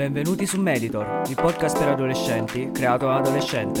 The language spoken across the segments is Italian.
Benvenuti su Meditor, il podcast per adolescenti creato da adolescente.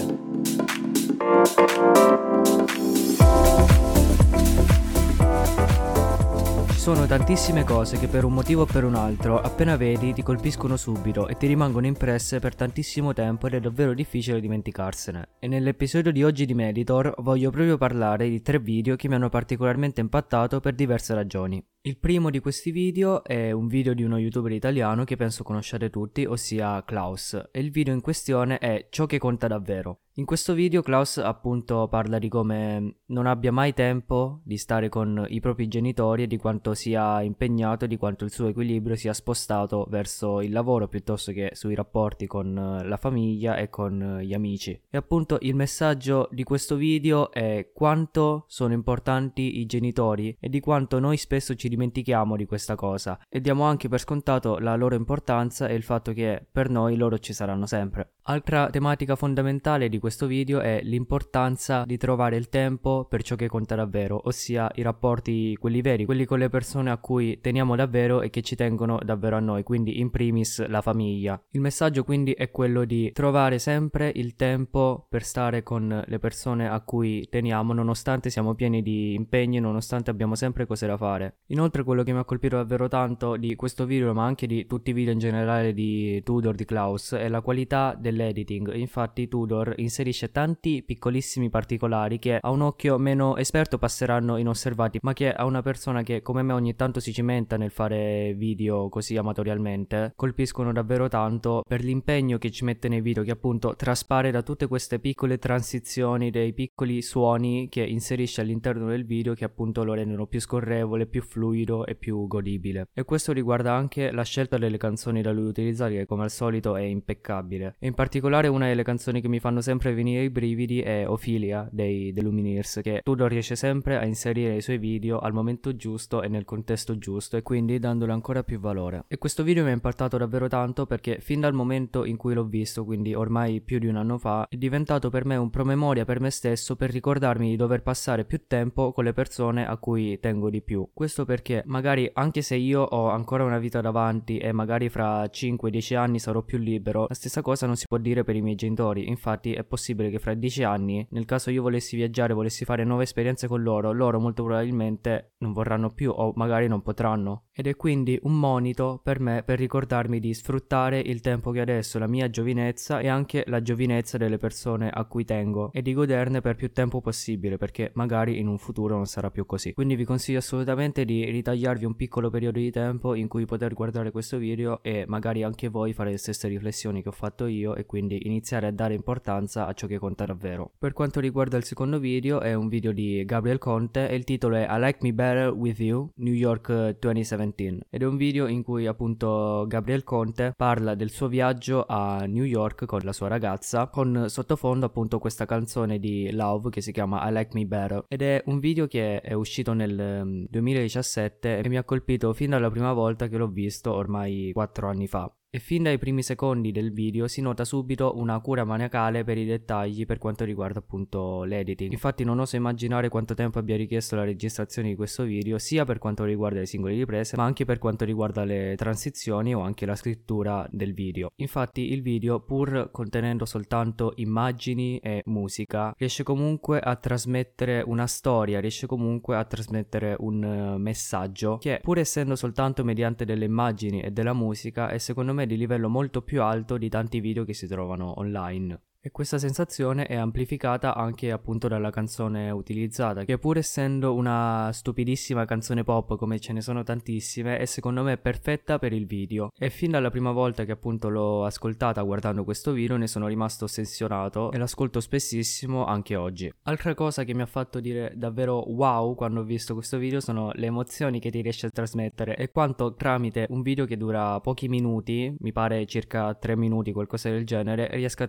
Ci sono tantissime cose che per un motivo o per un altro, appena vedi, ti colpiscono subito e ti rimangono impresse per tantissimo tempo ed è davvero difficile dimenticarsene. E nell'episodio di oggi di Meditor voglio proprio parlare di tre video che mi hanno particolarmente impattato per diverse ragioni. Il primo di questi video è un video di uno youtuber italiano che penso conosciate tutti, ossia Klaus, e il video in questione è Ciò che conta davvero. In questo video Klaus appunto parla di come non abbia mai tempo di stare con i propri genitori e di quanto sia impegnato e di quanto il suo equilibrio sia spostato verso il lavoro piuttosto che sui rapporti con la famiglia e con gli amici. E appunto il messaggio di questo video è quanto sono importanti i genitori e di quanto noi spesso ci dimentichiamo di questa cosa e diamo anche per scontato la loro importanza e il fatto che per noi loro ci saranno sempre. Altra tematica fondamentale di questo video è l'importanza di trovare il tempo per ciò che conta davvero, ossia i rapporti, quelli veri, quelli con le persone a cui teniamo davvero e che ci tengono davvero a noi, quindi in primis la famiglia. Il messaggio quindi è quello di trovare sempre il tempo per stare con le persone a cui teniamo, nonostante siamo pieni di impegni, nonostante abbiamo sempre cose da fare. Inoltre quello che mi ha colpito davvero tanto di questo video, ma anche di tutti i video in generale di Tudor, di Klaus, è la qualità delle dell'editing. Infatti Tudor inserisce tanti piccolissimi particolari che a un occhio meno esperto passeranno inosservati, ma che a una persona che come me ogni tanto si cimenta nel fare video così amatorialmente, colpiscono davvero tanto per l'impegno che ci mette nei video, che appunto traspare da tutte queste piccole transizioni, dei piccoli suoni che inserisce all'interno del video che appunto lo rendono più scorrevole, più fluido e più godibile. E questo riguarda anche la scelta delle canzoni da lui utilizzare che come al solito è impeccabile. E in particolare una delle canzoni che mi fanno sempre venire i brividi è Ophelia dei The Lumineers, che Tudor riesce sempre a inserire i suoi video al momento giusto e nel contesto giusto e quindi dandole ancora più valore. E questo video mi ha impattato davvero tanto perché fin dal momento in cui l'ho visto, quindi ormai più di un anno fa, è diventato per me un promemoria per me stesso per ricordarmi di dover passare più tempo con le persone a cui tengo di più. Questo perché magari anche se io ho ancora una vita davanti e magari fra 5-10 anni sarò più libero, la stessa cosa non si può dire per i miei genitori. Infatti è possibile che fra dieci anni, nel caso io volessi viaggiare, volessi fare nuove esperienze con loro, loro molto probabilmente non vorranno più o magari non potranno. Ed è quindi un monito per me per ricordarmi di sfruttare il tempo che adesso, la mia giovinezza e anche la giovinezza delle persone a cui tengo e di goderne per più tempo possibile perché magari in un futuro non sarà più così. Quindi vi consiglio assolutamente di ritagliarvi un piccolo periodo di tempo in cui poter guardare questo video e magari anche voi fare le stesse riflessioni che ho fatto io e quindi iniziare a dare importanza a ciò che conta davvero. Per quanto riguarda il secondo video, è un video di Gabriel Conte e il titolo è I Like Me Better With You, New York 2017. Ed è un video in cui appunto Gabriel Conte parla del suo viaggio a New York con la sua ragazza, con sottofondo appunto questa canzone di Love che si chiama I Like Me Better. Ed è un video che è uscito nel 2017 mm, e mi ha colpito fin dalla prima volta che l'ho visto ormai 4 anni fa. E fin dai primi secondi del video si nota subito una cura maniacale per i dettagli per quanto riguarda appunto l'editing. Infatti non oso immaginare quanto tempo abbia richiesto la registrazione di questo video, sia per quanto riguarda le singole riprese, ma anche per quanto riguarda le transizioni o anche la scrittura del video. Infatti il video, pur contenendo soltanto immagini e musica, riesce comunque a trasmettere una storia, riesce comunque a trasmettere un uh, messaggio che pur essendo soltanto mediante delle immagini e della musica è secondo me di livello molto più alto di tanti video che si trovano online. E questa sensazione è amplificata anche appunto dalla canzone utilizzata, che pur essendo una stupidissima canzone pop come ce ne sono tantissime, è secondo me perfetta per il video. E fin dalla prima volta che appunto l'ho ascoltata guardando questo video ne sono rimasto ossessionato e l'ascolto spessissimo anche oggi. Altra cosa che mi ha fatto dire davvero wow quando ho visto questo video sono le emozioni che ti riesce a trasmettere e quanto tramite un video che dura pochi minuti, mi pare circa 3 minuti, qualcosa del genere, riesca a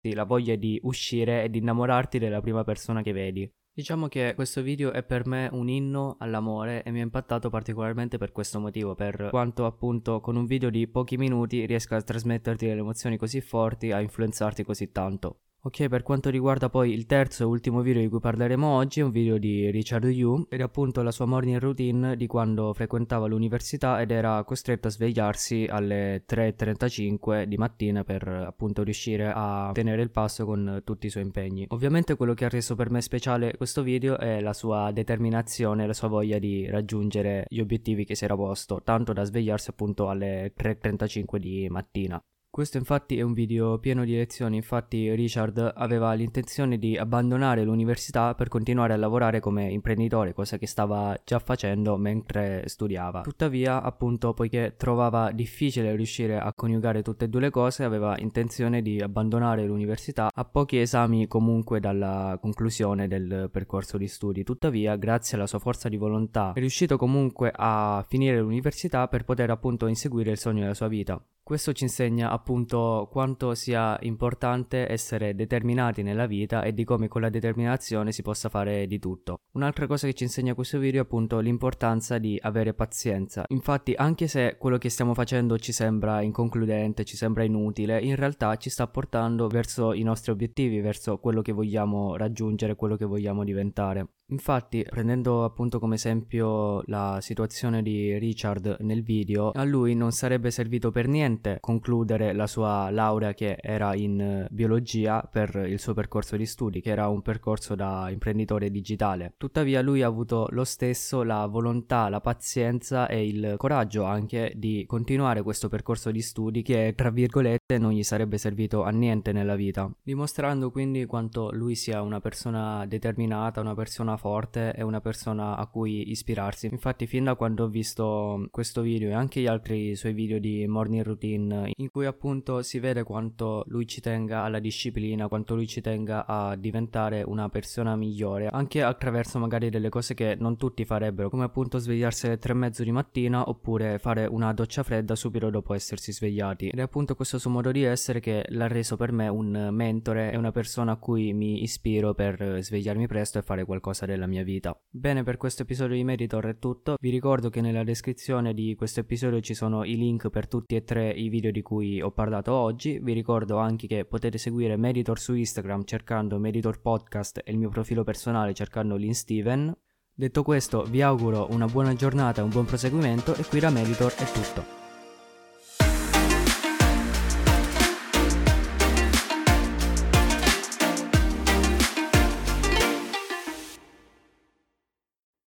trasmetterti la voglia di uscire e di innamorarti della prima persona che vedi. Diciamo che questo video è per me un inno all'amore e mi ha impattato particolarmente per questo motivo, per quanto appunto con un video di pochi minuti riesca a trasmetterti delle emozioni così forti, a influenzarti così tanto. Ok, per quanto riguarda poi il terzo e ultimo video di cui parleremo oggi, è un video di Richard Yu ed è appunto la sua morning routine di quando frequentava l'università ed era costretto a svegliarsi alle 3.35 di mattina per appunto riuscire a tenere il passo con tutti i suoi impegni. Ovviamente quello che ha reso per me speciale questo video è la sua determinazione, la sua voglia di raggiungere gli obiettivi che si era posto, tanto da svegliarsi appunto alle 3.35 di mattina. Questo infatti è un video pieno di lezioni, infatti Richard aveva l'intenzione di abbandonare l'università per continuare a lavorare come imprenditore, cosa che stava già facendo mentre studiava. Tuttavia, appunto, poiché trovava difficile riuscire a coniugare tutte e due le cose, aveva intenzione di abbandonare l'università a pochi esami comunque dalla conclusione del percorso di studi. Tuttavia, grazie alla sua forza di volontà, è riuscito comunque a finire l'università per poter appunto inseguire il sogno della sua vita. Questo ci insegna appunto quanto sia importante essere determinati nella vita e di come con la determinazione si possa fare di tutto. Un'altra cosa che ci insegna questo video è appunto l'importanza di avere pazienza. Infatti anche se quello che stiamo facendo ci sembra inconcludente, ci sembra inutile, in realtà ci sta portando verso i nostri obiettivi, verso quello che vogliamo raggiungere, quello che vogliamo diventare. Infatti, prendendo appunto come esempio la situazione di Richard nel video, a lui non sarebbe servito per niente concludere la sua laurea che era in biologia per il suo percorso di studi, che era un percorso da imprenditore digitale. Tuttavia lui ha avuto lo stesso la volontà, la pazienza e il coraggio anche di continuare questo percorso di studi che tra virgolette non gli sarebbe servito a niente nella vita, dimostrando quindi quanto lui sia una persona determinata, una persona forte e una persona a cui ispirarsi. Infatti, fin da quando ho visto questo video e anche gli altri suoi video di morning routine, in cui appunto si vede quanto lui ci tenga alla disciplina, quanto lui ci tenga a diventare una persona migliore, anche attraverso magari delle cose che non tutti farebbero, come appunto svegliarsi alle tre e mezzo di mattina oppure fare una doccia fredda subito dopo essersi svegliati. Ed è appunto questo suo modo di essere che l'ha reso per me un mentore e una persona a cui mi ispiro per svegliarmi presto e fare qualcosa della mia vita. Bene, per questo episodio di Meditor è tutto. Vi ricordo che nella descrizione di questo episodio ci sono i link per tutti e tre i video di cui ho parlato oggi. Vi ricordo anche che potete seguire Meditor su Instagram cercando Meditor Podcast e il mio profilo personale cercando Lin Steven. Detto questo, vi auguro una buona giornata e un buon proseguimento e qui da Meditor è tutto.